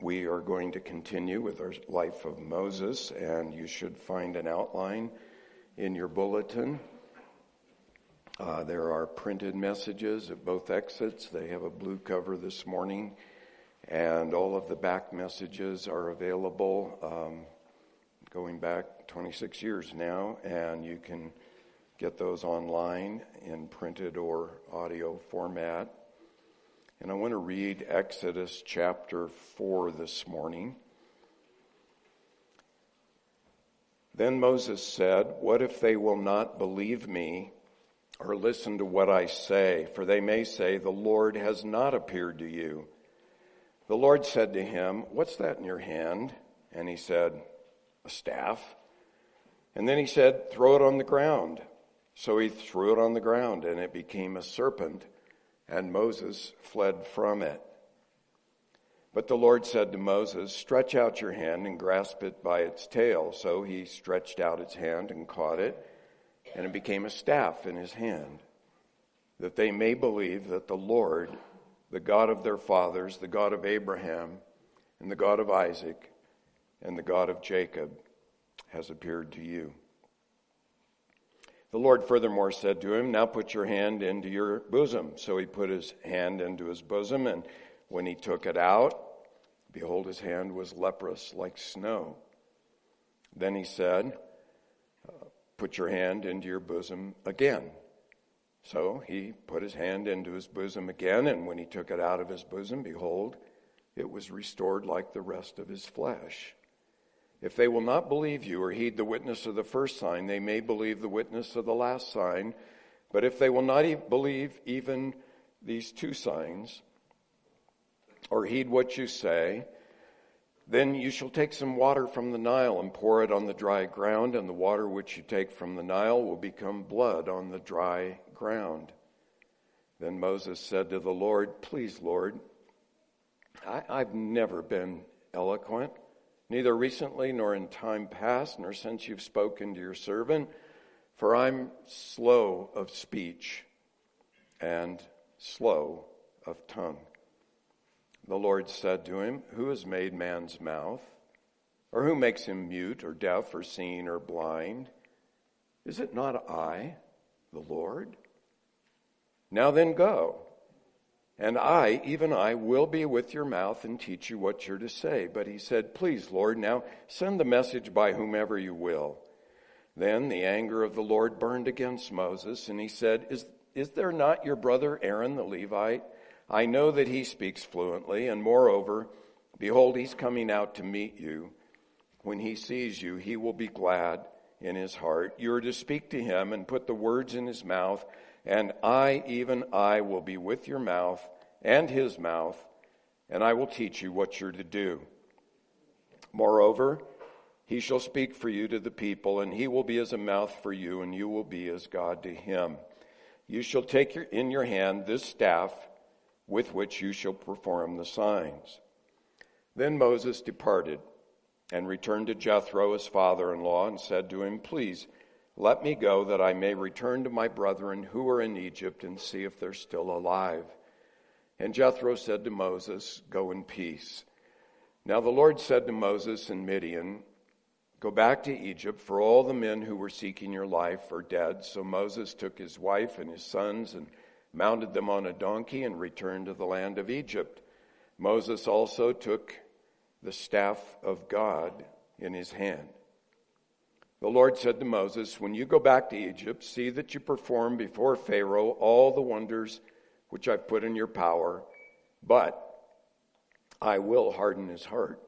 we are going to continue with our life of Moses, and you should find an outline in your bulletin. Uh, there are printed messages at both exits. They have a blue cover this morning, and all of the back messages are available um, going back 26 years now, and you can get those online in printed or audio format. And I want to read Exodus chapter 4 this morning. Then Moses said, What if they will not believe me or listen to what I say? For they may say, The Lord has not appeared to you. The Lord said to him, What's that in your hand? And he said, A staff. And then he said, Throw it on the ground. So he threw it on the ground, and it became a serpent and Moses fled from it. But the Lord said to Moses, Stretch out your hand and grasp it by its tail. So he stretched out his hand and caught it, and it became a staff in his hand, that they may believe that the Lord, the God of their fathers, the God of Abraham, and the God of Isaac, and the God of Jacob, has appeared to you. The Lord furthermore said to him, Now put your hand into your bosom. So he put his hand into his bosom, and when he took it out, behold, his hand was leprous like snow. Then he said, uh, Put your hand into your bosom again. So he put his hand into his bosom again, and when he took it out of his bosom, behold, it was restored like the rest of his flesh. If they will not believe you or heed the witness of the first sign, they may believe the witness of the last sign. But if they will not believe even these two signs, or heed what you say, then you shall take some water from the Nile and pour it on the dry ground, and the water which you take from the Nile will become blood on the dry ground. Then Moses said to the Lord, Please, Lord, I, have never been eloquent neither recently nor in time past, nor since you've spoken to your servant, for I'm slow of speech and slow of tongue. The Lord said to him, Who has made man's mouth? Or who makes him mute or deaf or seeing or blind? Is it not I, the Lord? Now then go. And I, even I, will be with your mouth and teach you what you're to say. But he said, Please, Lord, now send the message by whomever you will. Then the anger of the Lord burned against Moses, and he said, Is, is there not your brother Aaron the Levite? I know that he speaks fluently, and moreover, behold, he's coming out to meet you. When he sees you, he will be glad in his heart. You are to speak to him and put the words in his mouth and I, even I, will be with your mouth and his mouth, and I will teach you what you're to do. Moreover, he shall speak for you to the people, and he will be as a mouth for you, and you will be as God to him. You shall take your, in your hand this staff with which you shall perform the signs. Then Moses departed and returned to Jethro, his father in law, and said to him, Please, let me go that I may return to my brethren who are in Egypt and see if they're still alive. And Jethro said to Moses, Go in peace. Now the Lord said to Moses in Midian, Go back to Egypt, for all the men who were seeking your life are dead. So Moses took his wife and his sons and mounted them on a donkey and returned to the land of Egypt. Moses also took the staff of God in his hand. The Lord said to Moses, When you go back to Egypt, see that you perform before Pharaoh all the wonders which I've put in your power, but I will harden his heart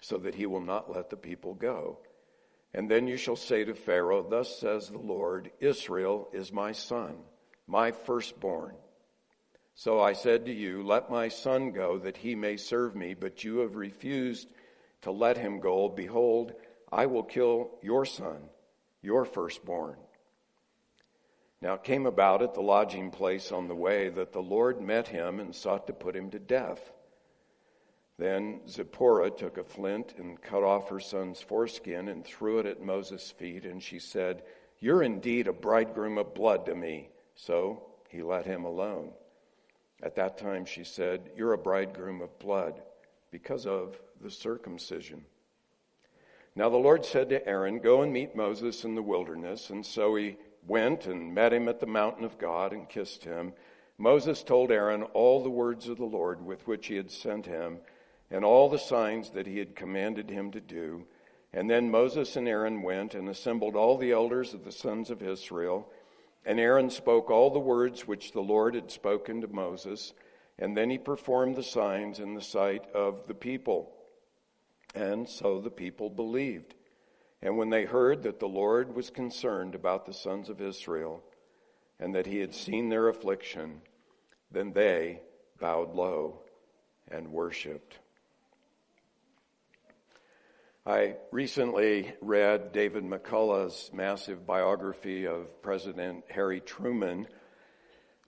so that he will not let the people go. And then you shall say to Pharaoh, Thus says the Lord, Israel is my son, my firstborn. So I said to you, Let my son go that he may serve me, but you have refused to let him go. Behold, I will kill your son, your firstborn. Now it came about at the lodging place on the way that the Lord met him and sought to put him to death. Then Zipporah took a flint and cut off her son's foreskin and threw it at Moses' feet, and she said, You're indeed a bridegroom of blood to me. So he let him alone. At that time she said, You're a bridegroom of blood. because of the circumcision. Now the Lord said to Aaron, Go and meet Moses in the wilderness. And so he went and met him at the mountain of God and kissed him. Moses told Aaron all the words of the Lord with which he had sent him and all the signs that he had commanded him to do. And then Moses and Aaron went and assembled all the elders of the sons of Israel. And Aaron spoke all the words which the Lord had spoken to Moses. And then he performed the signs in the sight of the people. And so the people believed. And when they heard that the Lord was concerned about the sons of Israel, and that he had seen their affliction, then they bowed low and worshiped. I recently read David McCullough's massive biography of President Harry Truman.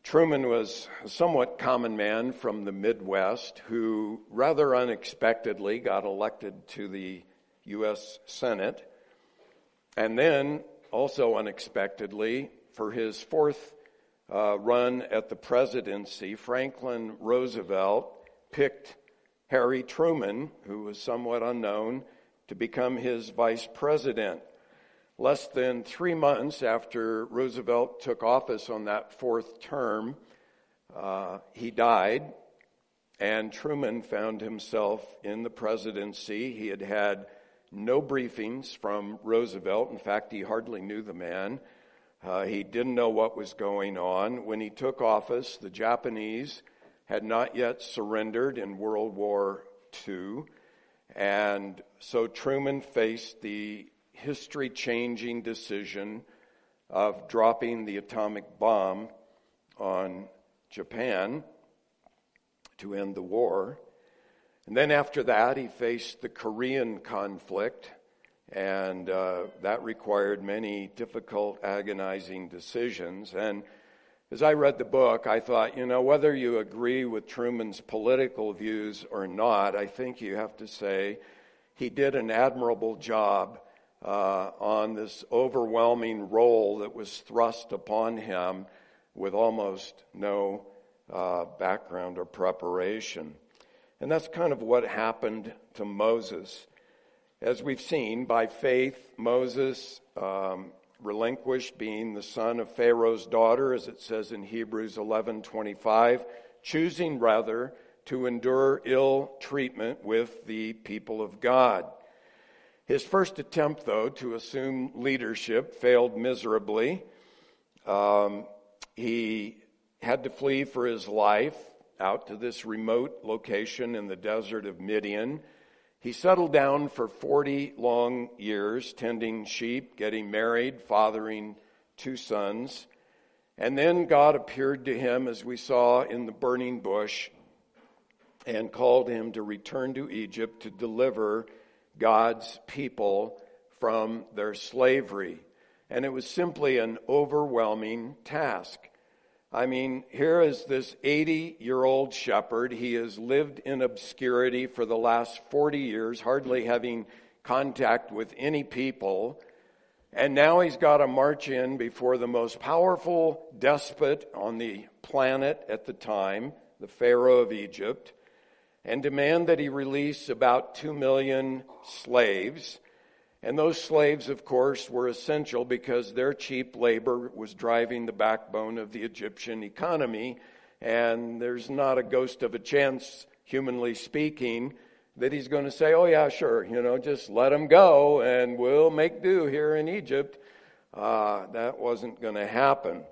Truman was a somewhat common man from the Midwest who rather unexpectedly got elected to the U.S. Senate. And then, also unexpectedly, for his fourth uh, run at the presidency, Franklin Roosevelt picked Harry Truman, who was somewhat unknown, to become his vice president. Less than three months after Roosevelt took office on that fourth term, uh, he died, and Truman found himself in the presidency. He had had no briefings from Roosevelt. In fact, he hardly knew the man. Uh, he didn't know what was going on. When he took office, the Japanese had not yet surrendered in World War II. And so Truman faced the history changing decision of dropping the atomic bomb on Japan to end the war. And then after that, he faced the Korean conflict, and uh, that required many difficult, agonizing decisions. And as I read the book, I thought, you know, whether you agree with Truman's political views or not, I think you have to say he did an admirable job uh, on this overwhelming role that was thrust upon him with almost no uh, background or preparation. And that's kind of what happened to Moses. As we've seen, by faith, Moses um, relinquished being the son of Pharaoh's daughter, as it says in Hebrews 11:25, choosing rather to endure ill treatment with the people of God. His first attempt, though, to assume leadership failed miserably. Um, he had to flee for his life out to this remote location in the desert of Midian. He settled down for 40 long years, tending sheep, getting married, fathering two sons. And then God appeared to him, as we saw in the burning bush, and called him to return to Egypt to deliver God's people from their slavery. And it was simply an overwhelming task. I mean, here is this 80 year old shepherd. He has lived in obscurity for the last 40 years, hardly having contact with any people. And now he's got to march in before the most powerful despot on the planet at the time, the Pharaoh of Egypt and demand that he release about two million slaves. And those slaves, of course, were essential because their cheap labor was driving the backbone of the Egyptian economy. And there's not a ghost of a chance, humanly speaking, that he's going to say, oh, yeah, sure, you know, just let them go and we'll make do here in Egypt. Uh, that wasn't going to happen.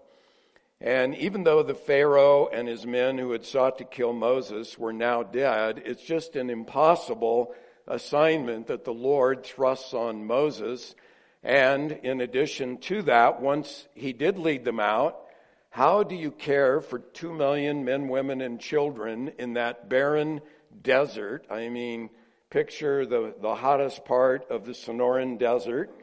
And even though the Pharaoh and his men who had sought to kill Moses were now dead, it's just an impossible assignment that the Lord thrusts on Moses. And in addition to that, once he did lead them out, how do you care for two million men, women, and children in that barren desert? I mean, picture the, the hottest part of the Sonoran Desert,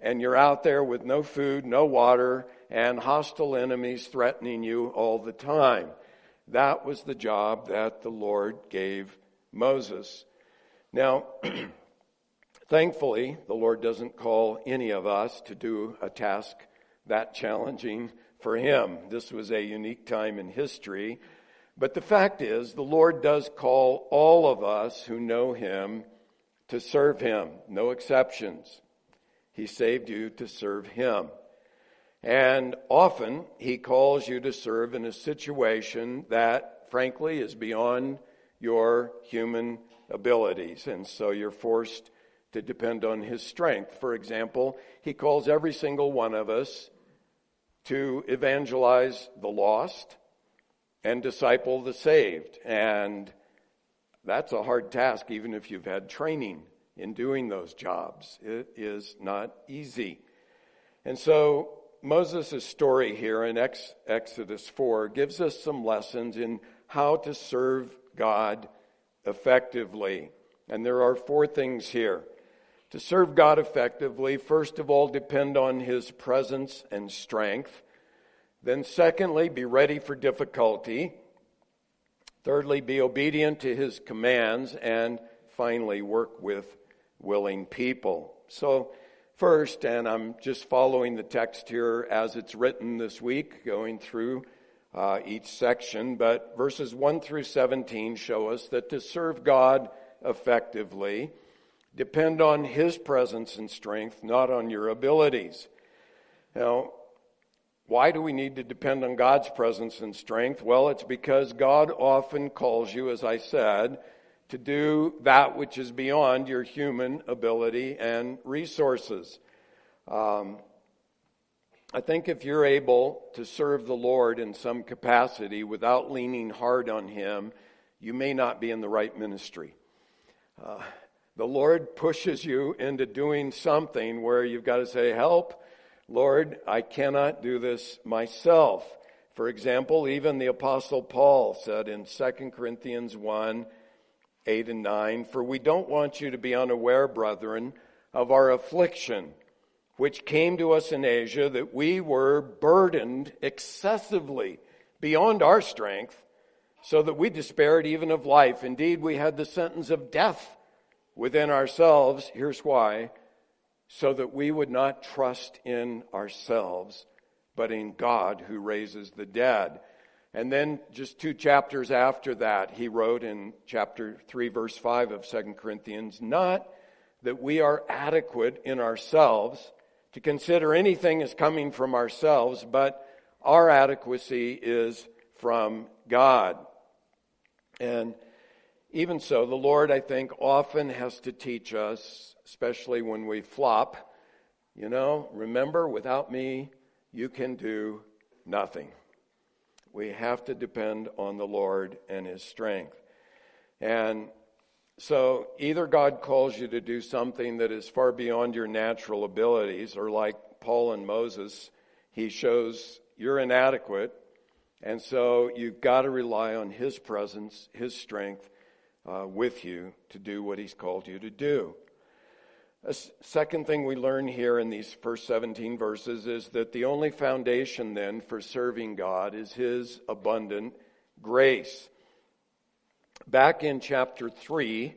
and you're out there with no food, no water, and hostile enemies threatening you all the time. That was the job that the Lord gave Moses. Now, thankfully, the Lord doesn't call any of us to do a task that challenging for him. This was a unique time in history. But the fact is, the Lord does call all of us who know Him to serve Him, no exceptions. He saved you to serve Him. And often He calls you to serve in a situation that, frankly, is beyond your human abilities. And so you're forced to depend on His strength. For example, He calls every single one of us to evangelize the lost and disciple the saved. And that's a hard task, even if you've had training in doing those jobs. It is not easy. And so Moses' story here in Exodus 4 gives us some lessons in how to serve God effectively. And there are four things here. To serve God effectively, first of all, depend on His presence and strength. Then, secondly, be ready for difficulty. Thirdly, be obedient to his commands. And finally, work with willing people. So, first, and I'm just following the text here as it's written this week, going through uh, each section, but verses 1 through 17 show us that to serve God effectively, depend on his presence and strength, not on your abilities. Now, why do we need to depend on God's presence and strength? Well, it's because God often calls you, as I said, to do that which is beyond your human ability and resources. Um, I think if you're able to serve the Lord in some capacity without leaning hard on Him, you may not be in the right ministry. Uh, the Lord pushes you into doing something where you've got to say, Help, Lord, I cannot do this myself. For example, even the apostle Paul said in 2 Corinthians 1, 8 and 9, For we don't want you to be unaware, brethren, of our affliction, which came to us in Asia, that we were burdened excessively beyond our strength, so that we despaired even of life. Indeed, we had the sentence of death within ourselves. Here's why so that we would not trust in ourselves, but in God who raises the dead. And then just two chapters after that, he wrote in chapter 3, verse 5 of 2 Corinthians, not that we are adequate in ourselves to consider anything as coming from ourselves, but our adequacy is from God. And even so, the Lord, I think, often has to teach us especially when we flop. You know, remember, without me, you can do nothing. We have to depend on the Lord and His strength. And so either God calls you to do something that is far beyond your natural abilities, or like Paul and Moses, he shows you're inadequate. And so you've got to rely on His presence, His strength uh, with you to do what He's called you to do. A second thing we learn here in these first 17 verses is that the only foundation then for serving God is His abundant grace. Back in chapter 3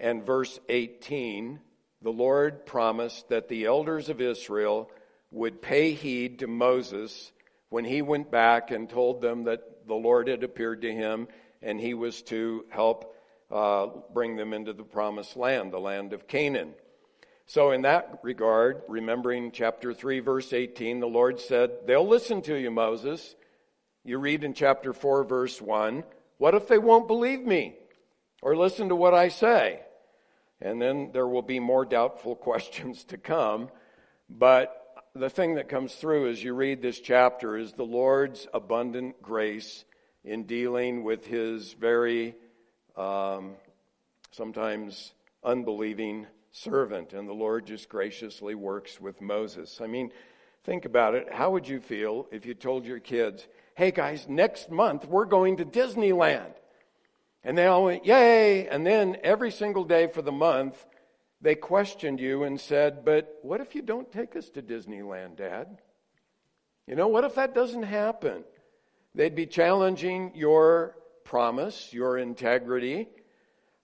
and verse 18, the Lord promised that the elders of Israel would pay heed to Moses when he went back and told them that the Lord had appeared to him and he was to help uh, bring them into the promised land, the land of Canaan. So, in that regard, remembering chapter 3, verse 18, the Lord said, They'll listen to you, Moses. You read in chapter 4, verse 1, What if they won't believe me or listen to what I say? And then there will be more doubtful questions to come. But the thing that comes through as you read this chapter is the Lord's abundant grace in dealing with his very um, sometimes unbelieving servant, and the Lord just graciously works with Moses. I mean, think about it. How would you feel if you told your kids, hey guys, next month we're going to Disneyland? And they all went, yay! And then every single day for the month, they questioned you and said, but what if you don't take us to Disneyland, Dad? You know, what if that doesn't happen? They'd be challenging your promise, your integrity.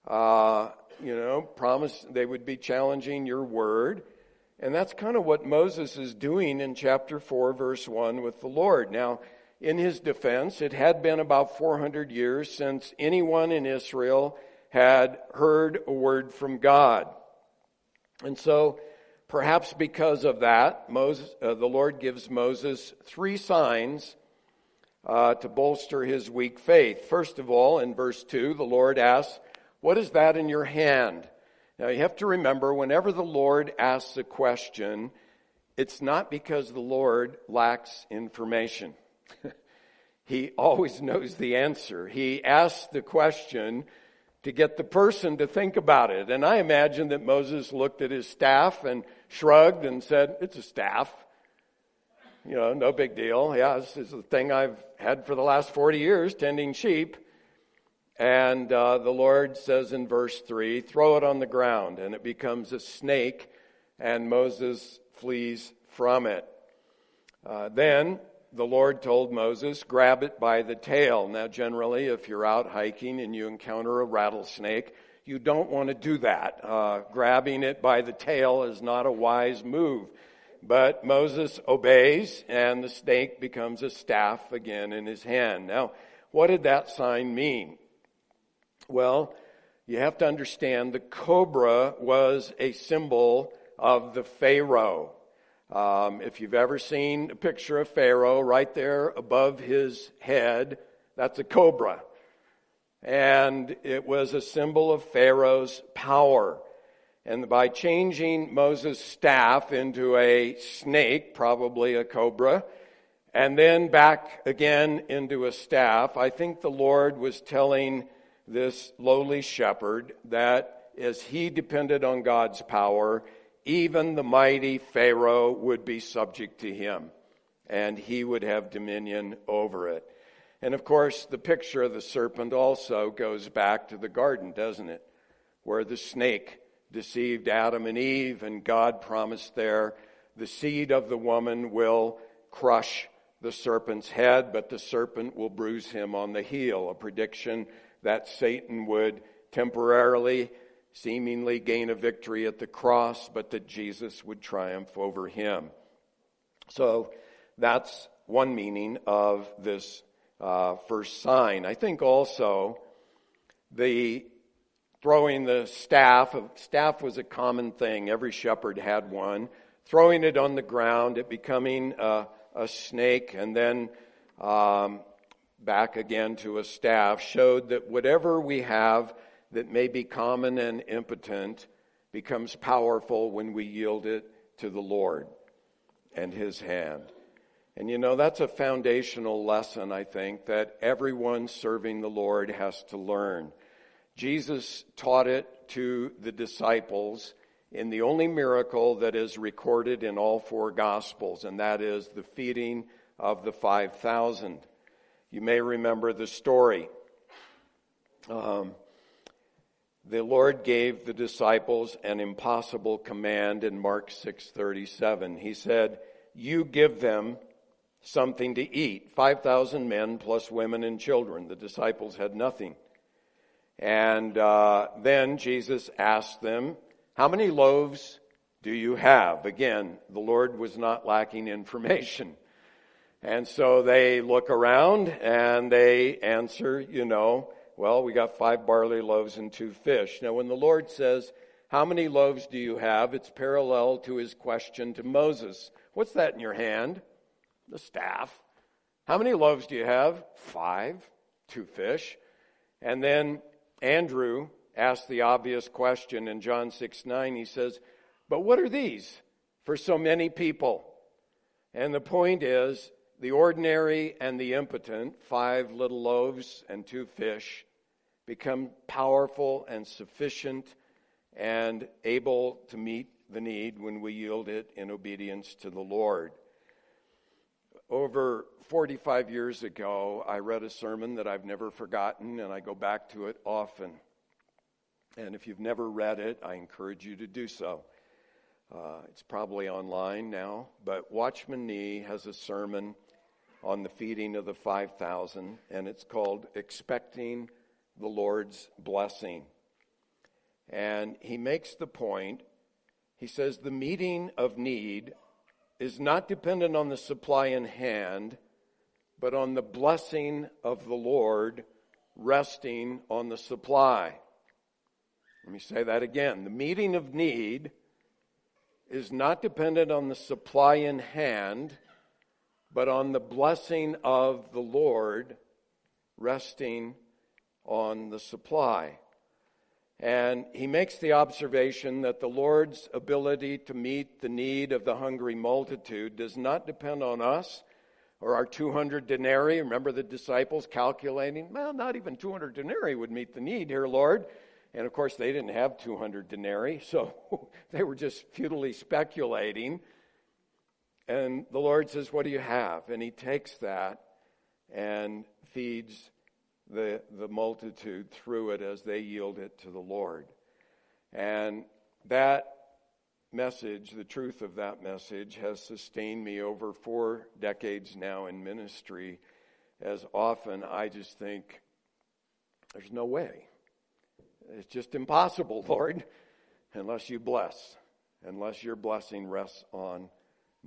Uh, you know, promise they would be challenging your word. And that's kind of what Moses is doing in chapter 4, verse 1 with the Lord. Now, in his defense, it had been about 400 years since anyone in Israel had heard a word from God. And so, perhaps because of that, Moses, uh, the Lord gives Moses three signs uh, to bolster his weak faith. First of all, in verse 2, the Lord asks, What is that in your hand? Now, you have to remember, whenever the Lord asks a question, it's not because the Lord lacks information. he always knows the answer. He asks the question to get the person to think about it. And I imagine that Moses looked at his staff and shrugged and said, It's a staff. You know, no big deal. Yeah, this is the thing I've had for the last 40 years, tending sheep. And uh, the Lord says in verse 3 throw it on the ground, and it becomes a snake, and Moses flees from it. Uh, then the Lord told Moses, grab it by the tail. Now, generally, if you're out hiking and you encounter a rattlesnake, you don't want to do that. Uh, grabbing it by the tail is not a wise move. But Moses obeys, and the snake becomes a staff again in his hand. Now, what did that sign mean? Well, you have to understand the cobra was a symbol of the Pharaoh. Um, if you've ever seen a picture of Pharaoh right there above his head, that's a cobra. And it was a symbol of Pharaoh's power. And by changing Moses' staff into a snake, probably a cobra, and then back again into a staff, I think the Lord was telling this lowly shepherd that as he depended on God's power, even the mighty Pharaoh would be subject to him and he would have dominion over it. And of course, the picture of the serpent also goes back to the garden, doesn't it? Where the snake deceived Adam and Eve, and God promised there, the seed of the woman will crush the serpent's head, but the serpent will bruise him on the heel, a prediction that Satan would temporarily, seemingly gain a victory at the cross, but that Jesus would triumph over him. So that's one meaning of this uh, first sign. I think also the throwing the staff, staff was a common thing. Every shepherd had one. Throwing it on the ground, it becoming a, a snake, and then um, back again to a staff showed that whatever we have that may be common and impotent becomes powerful when we yield it to the Lord and His hand. And you know, that's a foundational lesson, I think, that everyone serving the Lord has to learn. Jesus taught it to the disciples in the only miracle that is recorded in all four Gospels, and that is the feeding of the 5,000. You may remember the story. Um, the Lord gave the disciples an impossible command in Mark 6:37. He said, "You give them something to eat." 5,000 men plus women and children. The disciples had nothing. And uh, then Jesus asked them, "How many loaves do you have?" Again, the Lord was not lacking information. And so they look around and they answer, you know, well, we got five barley loaves and two fish. Now, when the Lord says, How many loaves do you have? it's parallel to his question to Moses. What's that in your hand? The staff. How many loaves do you have? Five, two fish. And then Andrew asked the obvious question in John 6 9. He says, But what are these for so many people? And the point is, the ordinary and the impotent, five little loaves and two fish, become powerful and sufficient and able to meet the need when we yield it in obedience to the Lord. Over 45 years ago, I read a sermon that I've never forgotten, and I go back to it often. And if you've never read it, I encourage you to do so. Uh, it's probably online now, but Watchman Nee has a sermon on the feeding of the 5,000, and it's called Expecting the Lord's Blessing. And he makes the point he says, the meeting of need is not dependent on the supply in hand, but on the blessing of the Lord resting on the supply. Let me say that again. The meeting of need is not dependent on the supply in hand, but on the blessing of the Lord resting on the supply. And he makes the observation that the Lord's ability to meet the need of the hungry multitude does not depend on us or our 200 denarii. Remember the disciples calculating, well, not even 200 denarii would meet the need here, Lord. And of course, they didn't have 200 denarii, so they were just futilely speculating. And the Lord says, What do you have? And he takes that and feeds the, the multitude through it as they yield it to the Lord. And that message, the truth of that message, has sustained me over four decades now in ministry. As often I just think, there's no way. It's just impossible, Lord, unless you bless, unless your blessing rests on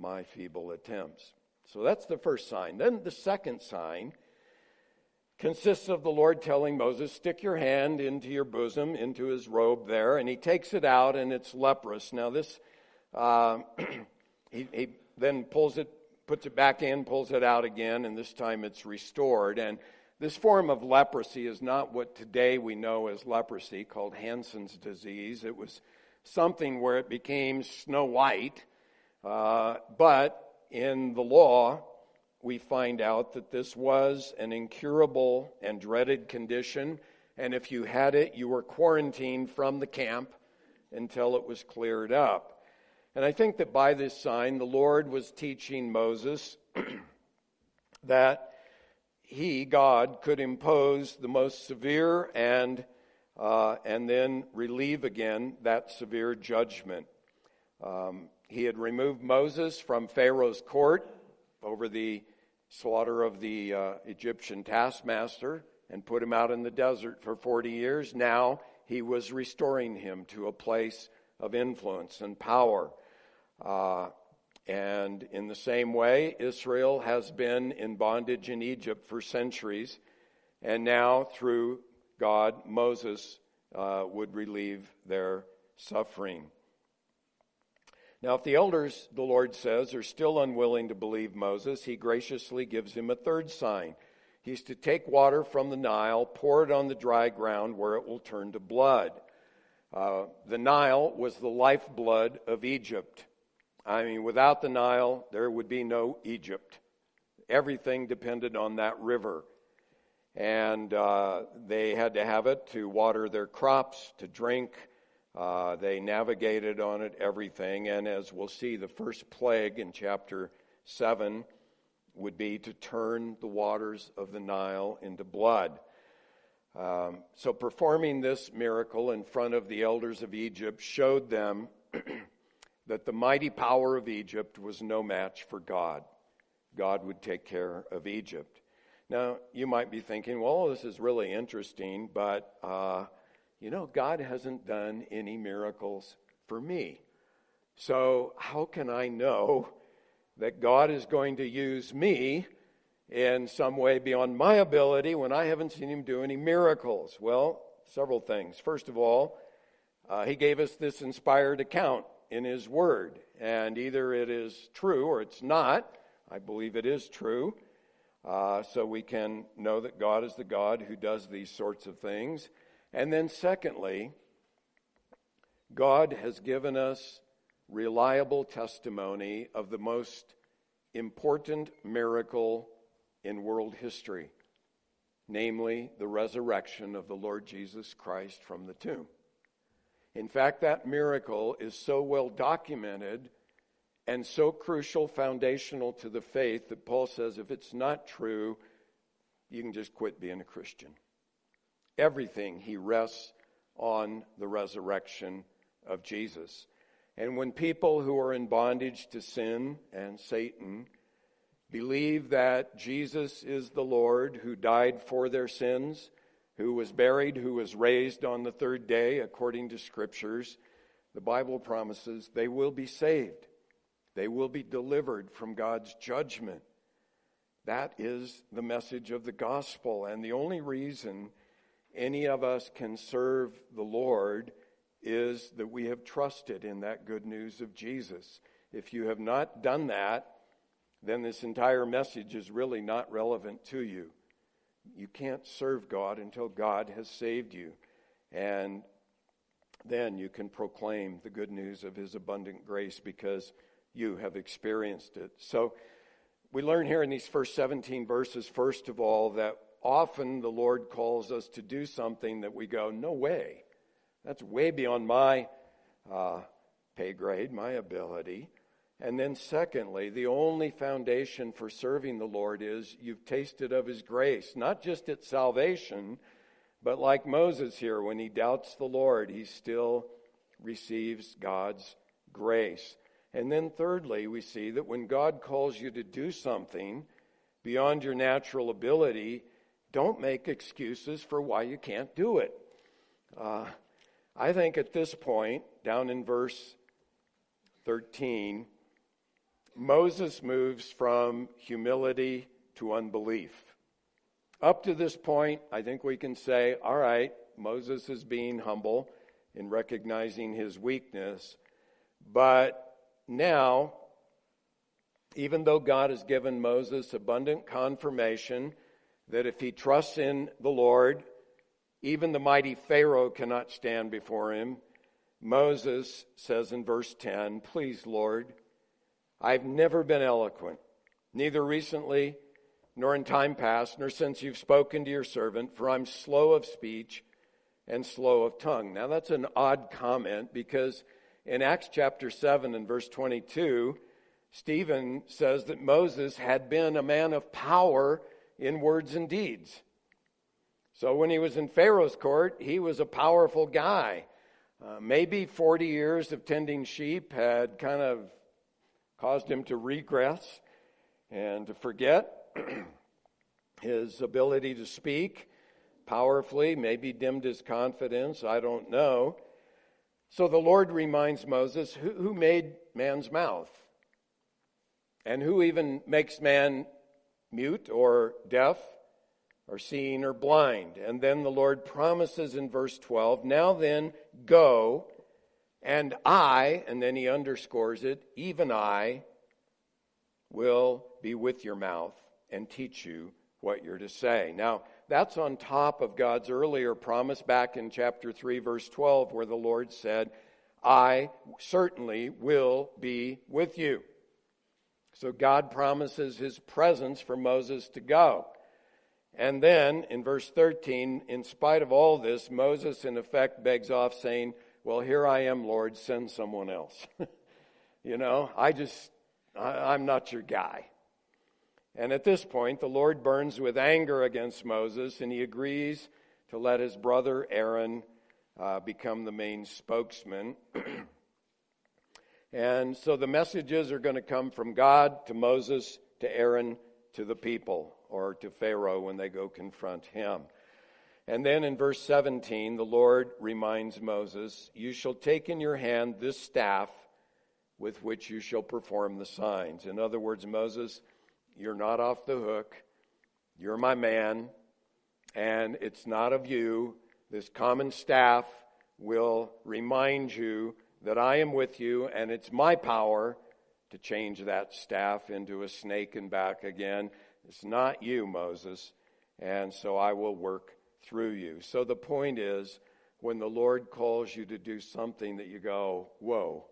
my feeble attempts. So that's the first sign. Then the second sign consists of the Lord telling Moses, Stick your hand into your bosom, into his robe there, and he takes it out and it's leprous. Now, this, uh, he, he then pulls it, puts it back in, pulls it out again, and this time it's restored. And this form of leprosy is not what today we know as leprosy, called Hansen's disease. It was something where it became snow white, uh, but in the law, we find out that this was an incurable and dreaded condition, and if you had it, you were quarantined from the camp until it was cleared up. And I think that by this sign, the Lord was teaching Moses that he, God, could impose the most severe and uh, and then relieve again that severe judgment. Um, he had removed Moses from Pharaoh's court over the slaughter of the uh, Egyptian taskmaster and put him out in the desert for 40 years. Now he was restoring him to a place of influence and power. Uh, and in the same way, Israel has been in bondage in Egypt for centuries. And now, through God, Moses uh, would relieve their suffering. Now, if the elders, the Lord says, are still unwilling to believe Moses, he graciously gives him a third sign. He's to take water from the Nile, pour it on the dry ground where it will turn to blood. Uh, the Nile was the lifeblood of Egypt. I mean, without the Nile, there would be no Egypt. Everything depended on that river. And uh, they had to have it to water their crops, to drink, uh, they navigated on it, everything. And as we'll see, the first plague in chapter 7 would be to turn the waters of the Nile into blood. Um, so, performing this miracle in front of the elders of Egypt showed them that the mighty power of Egypt was no match for God. God would take care of Egypt. Now, you might be thinking, well, this is really interesting, but uh, you know, God hasn't done any miracles for me. So, how can I know that God is going to use me in some way beyond my ability when I haven't seen Him do any miracles? Well, several things. First of all, uh, He gave us this inspired account in His Word, and either it is true or it's not. I believe it is true. Uh, so we can know that God is the God who does these sorts of things. And then, secondly, God has given us reliable testimony of the most important miracle in world history, namely the resurrection of the Lord Jesus Christ from the tomb. In fact, that miracle is so well documented and so crucial, foundational to the faith that Paul says if it's not true, you can just quit being a Christian everything he rests on the resurrection of Jesus. And when people who are in bondage to sin and Satan believe that Jesus is the Lord who died for their sins, who was buried, who was raised on the third day according to scriptures, the Bible promises they will be saved. They will be delivered from God's judgment. That is the message of the gospel. And the only reason any of us can serve the Lord is that we have trusted in that good news of Jesus. If you have not done that, then this entire message is really not relevant to you. You can't serve God until God has saved you. And then you can proclaim the good news of His abundant grace because you have experienced it. So we learn here in these first 17 verses, first of all, that often the Lord calls us to do something that we go, no way. That's way beyond my uh, pay grade, my ability. And then, secondly, the only foundation for serving the Lord is you've tasted of His grace, not just at salvation, but like Moses here, when he doubts the Lord, he still receives God's grace. And then, thirdly, we see that when God calls you to do something beyond your natural ability, don't make excuses for why you can't do it. Uh, I think at this point, down in verse 13, Moses moves from humility to unbelief. Up to this point, I think we can say, all right, Moses is being humble in recognizing his weakness. But now, even though God has given Moses abundant confirmation that if he trusts in the Lord, even the mighty Pharaoh cannot stand before him, Moses says in verse 10, Please, Lord, I've never been eloquent, neither recently nor in time past, nor since you've spoken to your servant, for I'm slow of speech and slow of tongue. Now, that's an odd comment because in Acts chapter 7 and verse 22, Stephen says that Moses had been a man of power in words and deeds. So when he was in Pharaoh's court, he was a powerful guy. Uh, maybe 40 years of tending sheep had kind of caused him to regress and to forget his ability to speak powerfully, maybe dimmed his confidence, I don't know. So the Lord reminds Moses who, who made man's mouth? And who even makes man mute or deaf or seeing or blind? And then the Lord promises in verse 12, Now then, go and I, and then he underscores it, even I will be with your mouth and teach you what you're to say. Now, that's on top of God's earlier promise back in chapter 3, verse 12, where the Lord said, I certainly will be with you. So God promises his presence for Moses to go. And then in verse 13, in spite of all this, Moses in effect begs off saying, well, here I am, Lord, send someone else. you know, I just, I, I'm not your guy. And at this point, the Lord burns with anger against Moses and he agrees to let his brother Aaron uh, become the main spokesman. and so the messages are going to come from God to Moses, to Aaron, to the people, or to Pharaoh when they go confront him. And then in verse 17, the Lord reminds Moses, You shall take in your hand this staff with which you shall perform the signs. In other words, Moses, you're not off the hook. You're my man. And it's not of you. This common staff will remind you that I am with you, and it's my power to change that staff into a snake and back again. It's not you, Moses. And so I will work through you. So the point is, when the Lord calls you to do something that you go, whoa,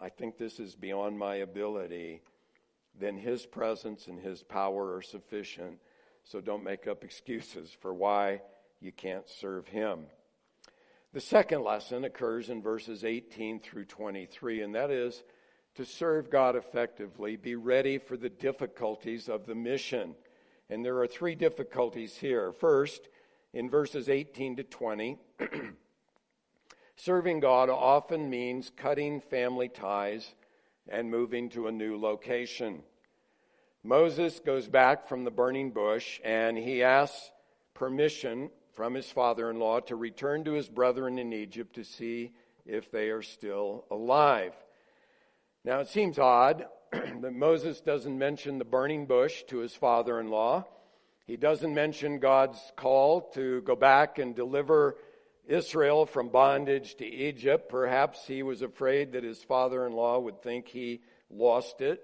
I think this is beyond my ability, then His presence and His power are sufficient. So don't make up excuses for why you can't serve Him. The second lesson occurs in verses 18 through 23, and that is to serve God effectively, be ready for the difficulties of the mission. And there are three difficulties here. First, in verses 18 to 20. Serving God often means cutting family ties and moving to a new location. Moses goes back from the burning bush and he asks permission from his father in law to return to his brethren in Egypt to see if they are still alive. Now it seems odd that Moses doesn't mention the burning bush to his father in law. He doesn't mention God's call to go back and deliver Israel from bondage to Egypt. Perhaps he was afraid that his father in law would think he lost it,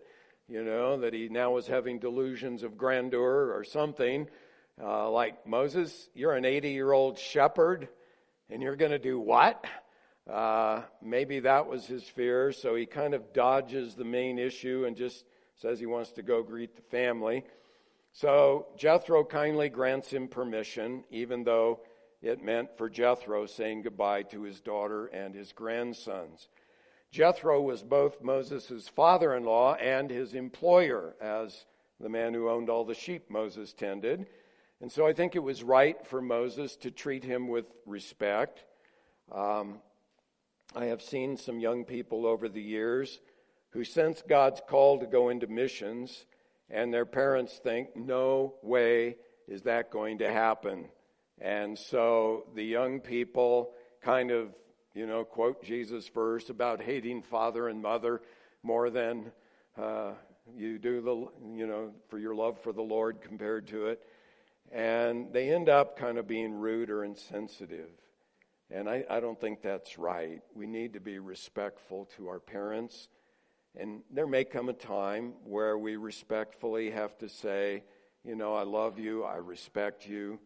you know, that he now was having delusions of grandeur or something. Uh, like Moses, you're an 80 year old shepherd and you're going to do what? Uh, maybe that was his fear, so he kind of dodges the main issue and just says he wants to go greet the family. So Jethro kindly grants him permission, even though it meant for Jethro saying goodbye to his daughter and his grandsons. Jethro was both Moses' father in law and his employer, as the man who owned all the sheep Moses tended. And so I think it was right for Moses to treat him with respect. Um, I have seen some young people over the years who sense God's call to go into missions, and their parents think, no way is that going to happen. And so the young people kind of, you know, quote Jesus' verse about hating father and mother more than uh, you do the, you know, for your love for the Lord compared to it. And they end up kind of being rude or insensitive. And I, I don't think that's right. We need to be respectful to our parents. And there may come a time where we respectfully have to say, you know, I love you, I respect you,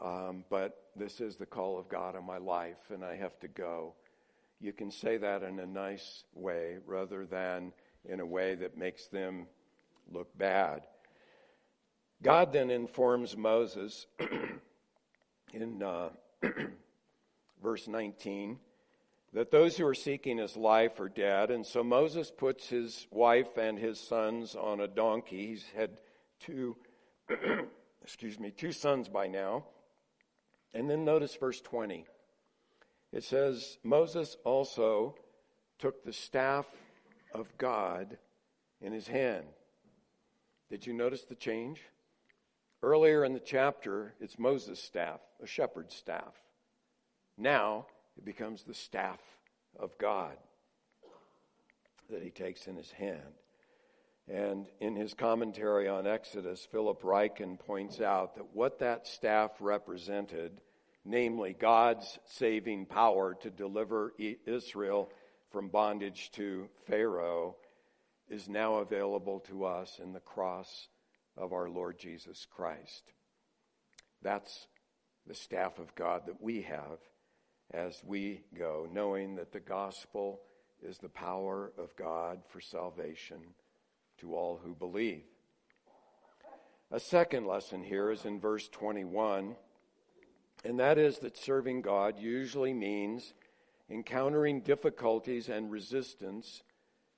um, but this is the call of God on my life, and I have to go. You can say that in a nice way rather than in a way that makes them look bad. God then informs Moses in uh, verse 19 that those who are seeking his life are dead. And so Moses puts his wife and his sons on a donkey. He's had two, excuse me, two sons by now. And then notice verse 20. It says, Moses also took the staff of God in his hand. Did you notice the change? Earlier in the chapter, it's Moses' staff, a shepherd's staff. Now it becomes the staff of God that he takes in his hand. And in his commentary on Exodus, Philip Ryken points out that what that staff represented, namely God's saving power to deliver Israel from bondage to Pharaoh, is now available to us in the cross of our Lord Jesus Christ. That's the staff of God that we have as we go, knowing that the gospel is the power of God for salvation to all who believe. A second lesson here is in verse 21, and that is that serving God usually means encountering difficulties and resistance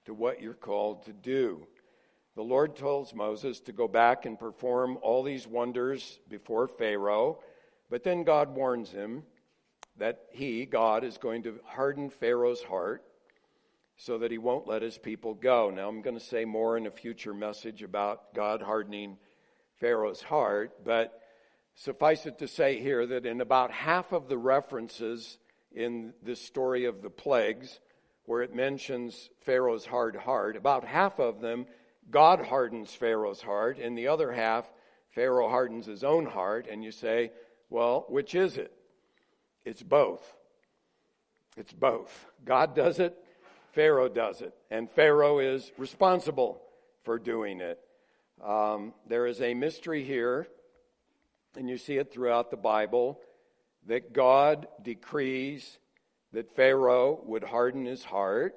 to what you're called to do. The Lord tells Moses to go back and perform all these wonders before Pharaoh, but then God warns him that he, God, is going to harden Pharaoh's heart so that he won't let his people go. Now, I'm going to say more in a future message about God hardening Pharaoh's heart, but suffice it to say here that in about half of the references in this story of the plagues, where it mentions Pharaoh's hard heart, about half of them, God hardens Pharaoh's heart, and the other half, Pharaoh hardens his own heart, and you say, well, which is it? It's both. It's both. God does it, Pharaoh does it, and Pharaoh is responsible for doing it. Um, there is a mystery here, and you see it throughout the Bible, that God decrees that Pharaoh would harden his heart.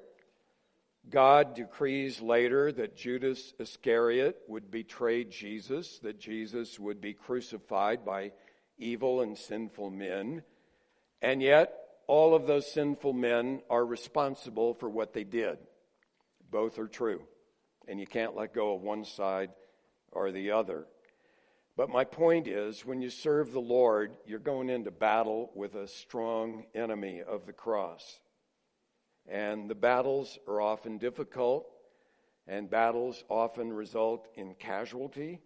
God decrees later that Judas Iscariot would betray Jesus, that Jesus would be crucified by evil and sinful men. And yet, all of those sinful men are responsible for what they did. Both are true. And you can't let go of one side or the other. But my point is when you serve the Lord, you're going into battle with a strong enemy of the cross. And the battles are often difficult, and battles often result in casualty.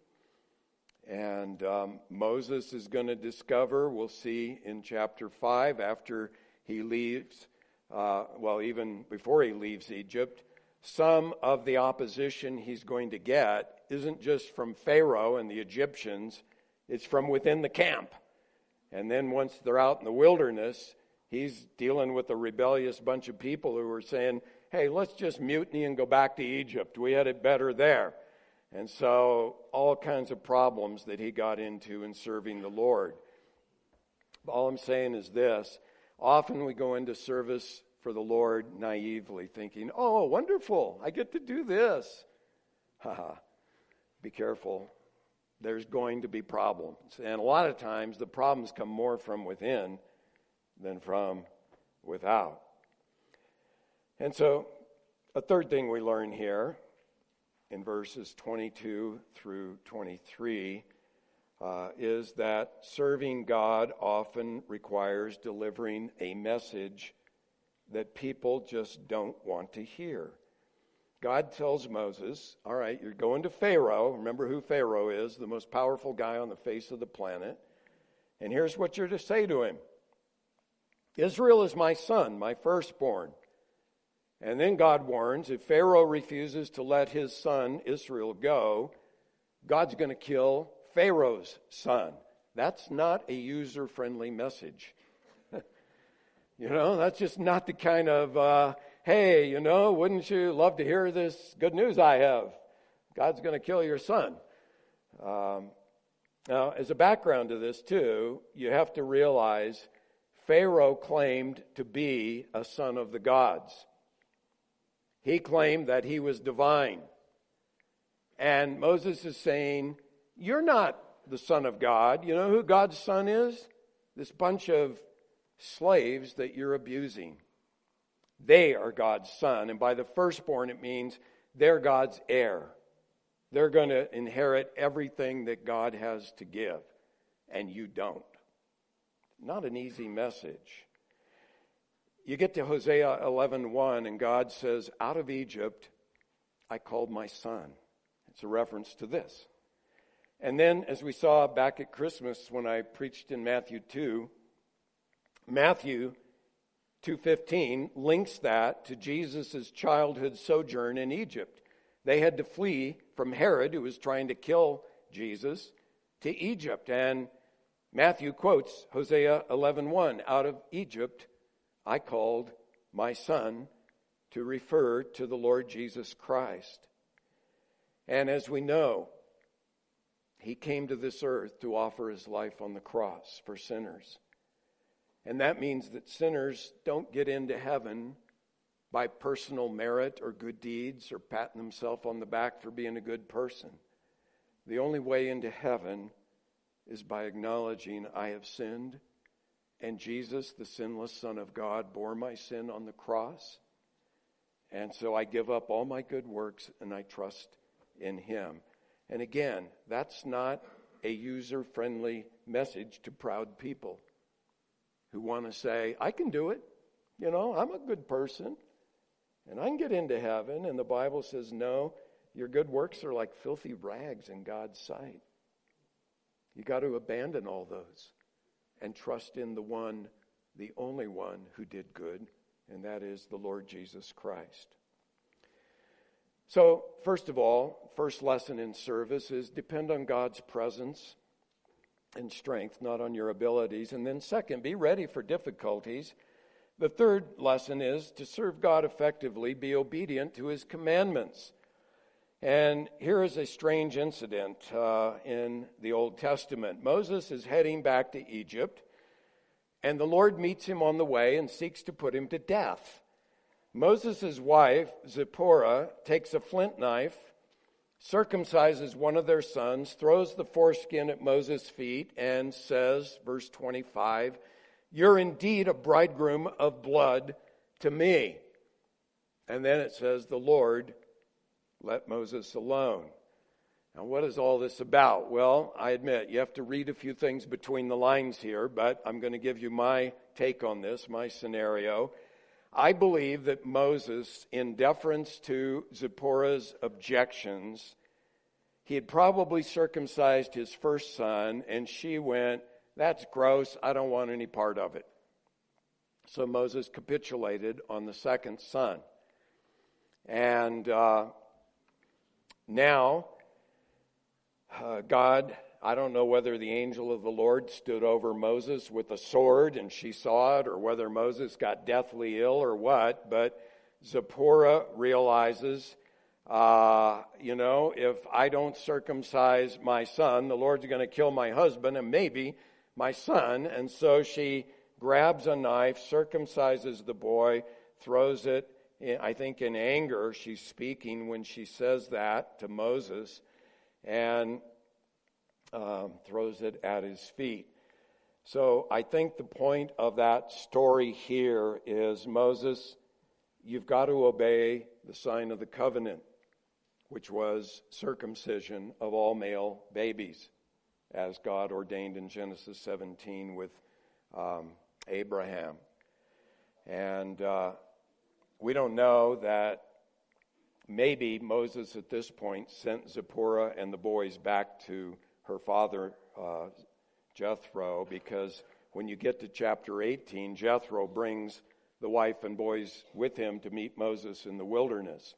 And um, Moses is going to discover, we'll see in chapter 5, after he leaves, uh, well, even before he leaves Egypt, some of the opposition he's going to get isn't just from Pharaoh and the Egyptians, it's from within the camp. And then once they're out in the wilderness, he's dealing with a rebellious bunch of people who are saying, hey, let's just mutiny and go back to Egypt. We had it better there. And so, all kinds of problems that he got into in serving the Lord. All I'm saying is this often we go into service for the Lord naively, thinking, oh, wonderful, I get to do this. Haha. Be careful. There's going to be problems. And a lot of times the problems come more from within than from without. And so, a third thing we learn here in verses 22 through 23 uh, is that serving God often requires delivering a message that people just don't want to hear. God tells Moses, All right, you're going to Pharaoh. Remember who Pharaoh is, the most powerful guy on the face of the planet. And here's what you're to say to him Israel is my son, my firstborn. And then God warns if Pharaoh refuses to let his son Israel go, God's going to kill Pharaoh's son. That's not a user friendly message. you know, that's just not the kind of, uh, hey, you know, wouldn't you love to hear this good news I have? God's going to kill your son. Um, now, as a background to this, too, you have to realize Pharaoh claimed to be a son of the gods. He claimed that he was divine. And Moses is saying, You're not the Son of God. You know who God's Son is? This bunch of slaves that you're abusing. They are God's Son. And by the firstborn, it means they're God's heir. They're going to inherit everything that God has to give, and you don't. Not an easy message. You get to Hosea 11:1 and God says, "Out of Egypt I called my son." It's a reference to this. And then as we saw back at Christmas when I preached in Matthew 2, Matthew 2:15 links that to Jesus' childhood sojourn in Egypt. They had to flee from Herod who was trying to kill Jesus to Egypt and Matthew quotes Hosea 11:1, out of Egypt I called my son to refer to the Lord Jesus Christ. And as we know, he came to this earth to offer his life on the cross for sinners. And that means that sinners don't get into heaven by personal merit or good deeds or patting themselves on the back for being a good person. The only way into heaven is by acknowledging I have sinned and Jesus, the sinless Son of God, bore my sin on the cross. And so I give up all my good works and I trust in Him. And again, that's not a user friendly message to proud people who want to say, I can do it. You know, I'm a good person and I can get into heaven. And the Bible says, no, your good works are like filthy rags in God's sight. You got to abandon all those and trust in the one, the only one who did good, and that is the Lord Jesus Christ. So, first of all, first lesson in service is depend on God's presence and strength, not on your abilities. And then, second, be ready for difficulties. The third lesson is to serve God effectively, be obedient to his commandments. And here is a strange incident uh, in the Old Testament. Moses is heading back to Egypt, and the Lord meets him on the way and seeks to put him to death. Moses' wife, Zipporah, takes a flint knife, circumcises one of their sons, throws the foreskin at Moses' feet, and says, verse 25, You're indeed a bridegroom of blood to me. And then it says, The Lord let Moses alone. Now, what is all this about? Well, I admit you have to read a few things between the lines here, but I'm going to give you my take on this, my scenario. I believe that Moses, in deference to Zipporah's objections, he had probably circumcised his first son, and she went, That's gross. I don't want any part of it. So Moses capitulated on the second son. And uh, now, uh, God, I don't know whether the angel of the Lord stood over Moses with a sword and she saw it, or whether Moses got deathly ill or what, but Zipporah realizes, uh, you know, if I don't circumcise my son, the Lord's going to kill my husband and maybe my son. And so she grabs a knife, circumcises the boy, throws it, I think in anger, she's speaking when she says that to Moses, and um, throws it at his feet. So I think the point of that story here is Moses, you've got to obey the sign of the covenant, which was circumcision of all male babies, as God ordained in Genesis 17 with um, Abraham. And uh, we don't know that maybe Moses at this point sent Zipporah and the boys back to her father uh, Jethro because when you get to chapter 18, Jethro brings the wife and boys with him to meet Moses in the wilderness.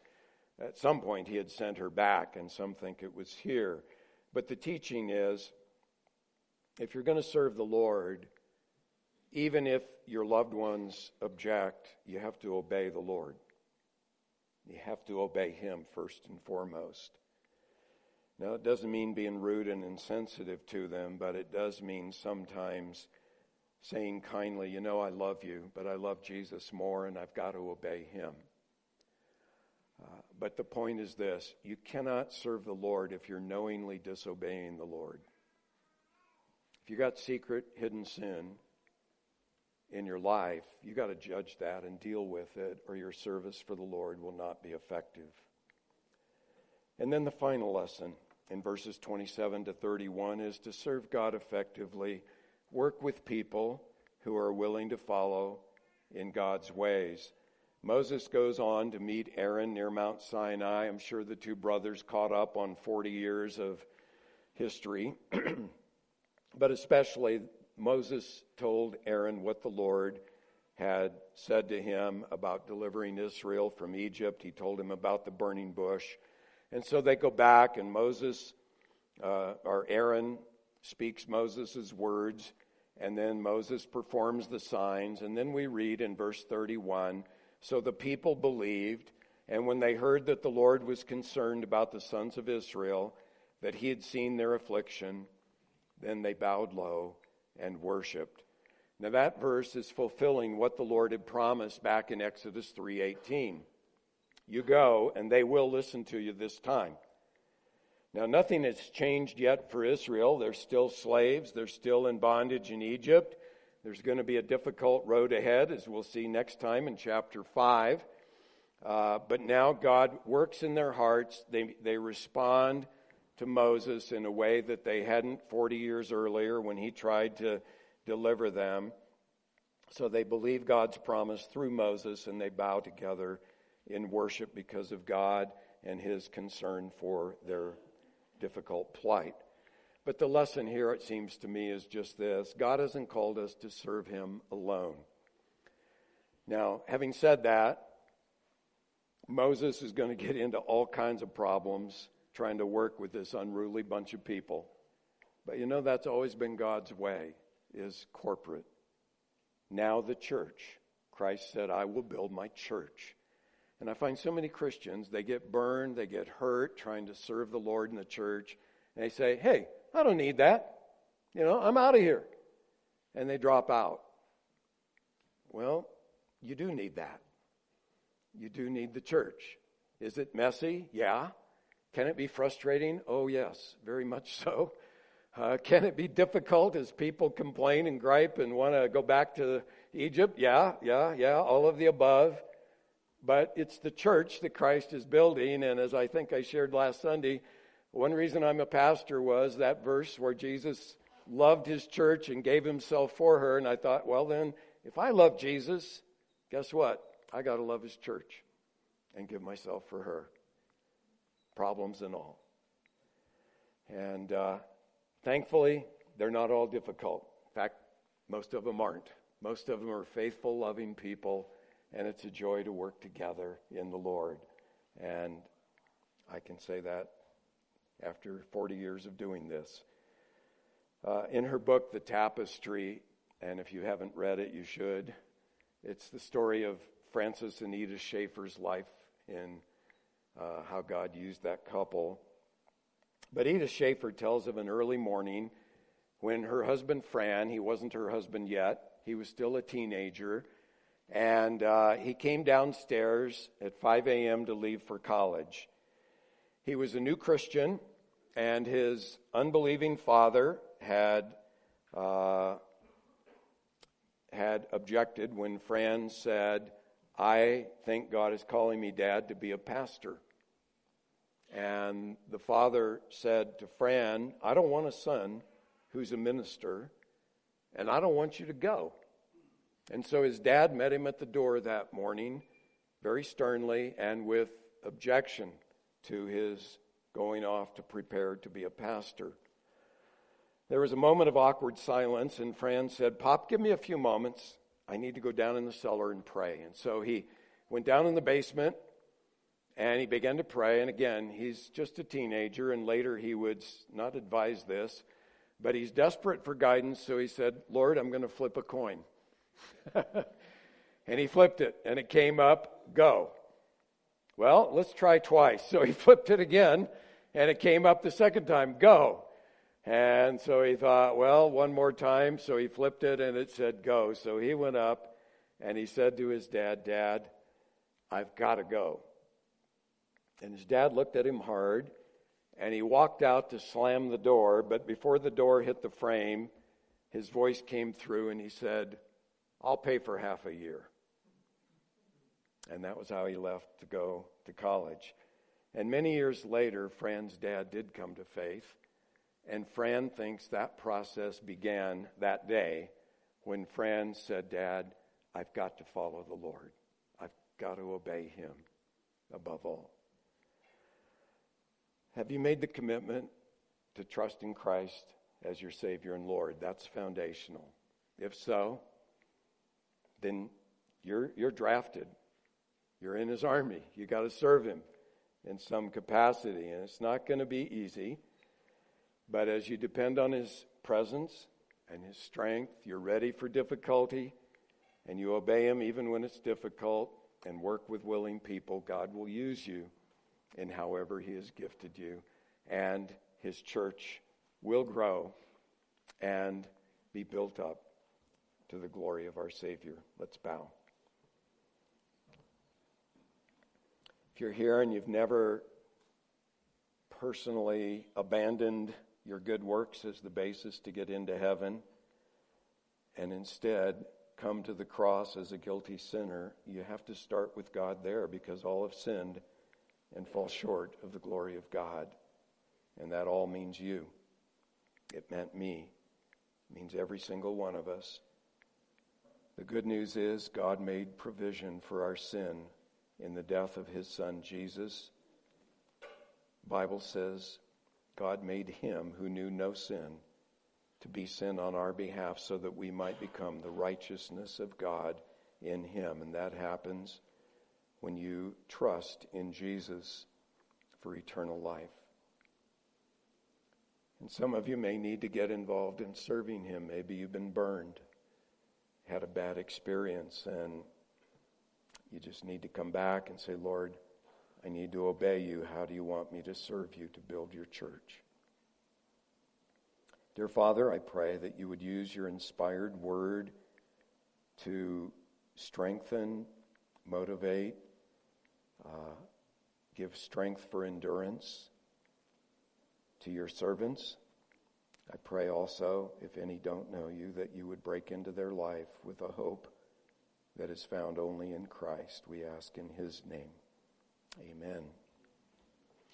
At some point, he had sent her back, and some think it was here. But the teaching is if you're going to serve the Lord, even if your loved ones object, you have to obey the Lord. You have to obey Him first and foremost. Now, it doesn't mean being rude and insensitive to them, but it does mean sometimes saying kindly, You know, I love you, but I love Jesus more, and I've got to obey Him. Uh, but the point is this you cannot serve the Lord if you're knowingly disobeying the Lord. If you got secret, hidden sin, in your life, you got to judge that and deal with it, or your service for the Lord will not be effective. And then the final lesson in verses 27 to 31 is to serve God effectively, work with people who are willing to follow in God's ways. Moses goes on to meet Aaron near Mount Sinai. I'm sure the two brothers caught up on 40 years of history, but especially Moses told Aaron what the Lord had said to him about delivering Israel from Egypt. He told him about the burning bush. And so they go back, and Moses, uh, or Aaron, speaks Moses' words, and then Moses performs the signs. And then we read in verse 31 So the people believed, and when they heard that the Lord was concerned about the sons of Israel, that he had seen their affliction, then they bowed low and worshiped. Now that verse is fulfilling what the Lord had promised back in Exodus 3:18. You go and they will listen to you this time. Now nothing has changed yet for Israel. They're still slaves, they're still in bondage in Egypt. There's going to be a difficult road ahead as we'll see next time in chapter 5. Uh, but now God works in their hearts. They, they respond to Moses in a way that they hadn't 40 years earlier when he tried to deliver them. So they believe God's promise through Moses and they bow together in worship because of God and his concern for their difficult plight. But the lesson here, it seems to me, is just this God hasn't called us to serve him alone. Now, having said that, Moses is going to get into all kinds of problems trying to work with this unruly bunch of people. But you know, that's always been God's way, is corporate. Now the church. Christ said, I will build my church. And I find so many Christians, they get burned, they get hurt trying to serve the Lord in the church, and they say, Hey, I don't need that. You know, I'm out of here. And they drop out. Well, you do need that. You do need the church. Is it messy? Yeah. Can it be frustrating? Oh, yes, very much so. Uh, can it be difficult as people complain and gripe and want to go back to Egypt? Yeah, yeah, yeah, all of the above. But it's the church that Christ is building. And as I think I shared last Sunday, one reason I'm a pastor was that verse where Jesus loved his church and gave himself for her. And I thought, well, then, if I love Jesus, guess what? I got to love his church and give myself for her problems and all. And uh, thankfully, they're not all difficult. In fact, most of them aren't. Most of them are faithful, loving people, and it's a joy to work together in the Lord. And I can say that after 40 years of doing this. Uh, in her book, The Tapestry, and if you haven't read it, you should, it's the story of Francis and Edith Schaeffer's life in uh, how God used that couple. But Edith Schaeffer tells of an early morning when her husband Fran, he wasn't her husband yet, he was still a teenager, and uh, he came downstairs at 5 a.m. to leave for college. He was a new Christian, and his unbelieving father had uh, had objected when Fran said, "I think God is calling me, Dad, to be a pastor." And the father said to Fran, I don't want a son who's a minister, and I don't want you to go. And so his dad met him at the door that morning, very sternly and with objection to his going off to prepare to be a pastor. There was a moment of awkward silence, and Fran said, Pop, give me a few moments. I need to go down in the cellar and pray. And so he went down in the basement and he began to pray. And again, he's just a teenager, and later he would not advise this, but he's desperate for guidance. So he said, Lord, I'm going to flip a coin. and he flipped it, and it came up, go. Well, let's try twice. So he flipped it again, and it came up the second time, go. And so he thought, well, one more time. So he flipped it, and it said, go. So he went up, and he said to his dad, Dad, I've got to go. And his dad looked at him hard, and he walked out to slam the door. But before the door hit the frame, his voice came through, and he said, I'll pay for half a year. And that was how he left to go to college. And many years later, Fran's dad did come to faith. And Fran thinks that process began that day when Fran said, Dad, I've got to follow the Lord. I've got to obey him above all. Have you made the commitment to trust in Christ as your Savior and Lord? That's foundational. If so, then you're, you're drafted. You're in His army. You got to serve Him in some capacity, and it's not going to be easy. But as you depend on His presence and His strength, you're ready for difficulty, and you obey Him even when it's difficult, and work with willing people, God will use you in however He has gifted you. And His church will grow and be built up to the glory of our Savior. Let's bow. If you're here and you've never personally abandoned your good works as the basis to get into heaven, and instead come to the cross as a guilty sinner, you have to start with God there because all have sinned and fall short of the glory of God. And that all means you. It meant me. It means every single one of us. The good news is God made provision for our sin in the death of his son Jesus. Bible says God made him who knew no sin to be sin on our behalf so that we might become the righteousness of God in him and that happens when you trust in Jesus for eternal life. And some of you may need to get involved in serving Him. Maybe you've been burned, had a bad experience, and you just need to come back and say, Lord, I need to obey you. How do you want me to serve you to build your church? Dear Father, I pray that you would use your inspired word to strengthen, motivate, uh, give strength for endurance to your servants. I pray also, if any don't know you, that you would break into their life with a hope that is found only in Christ. We ask in his name. Amen.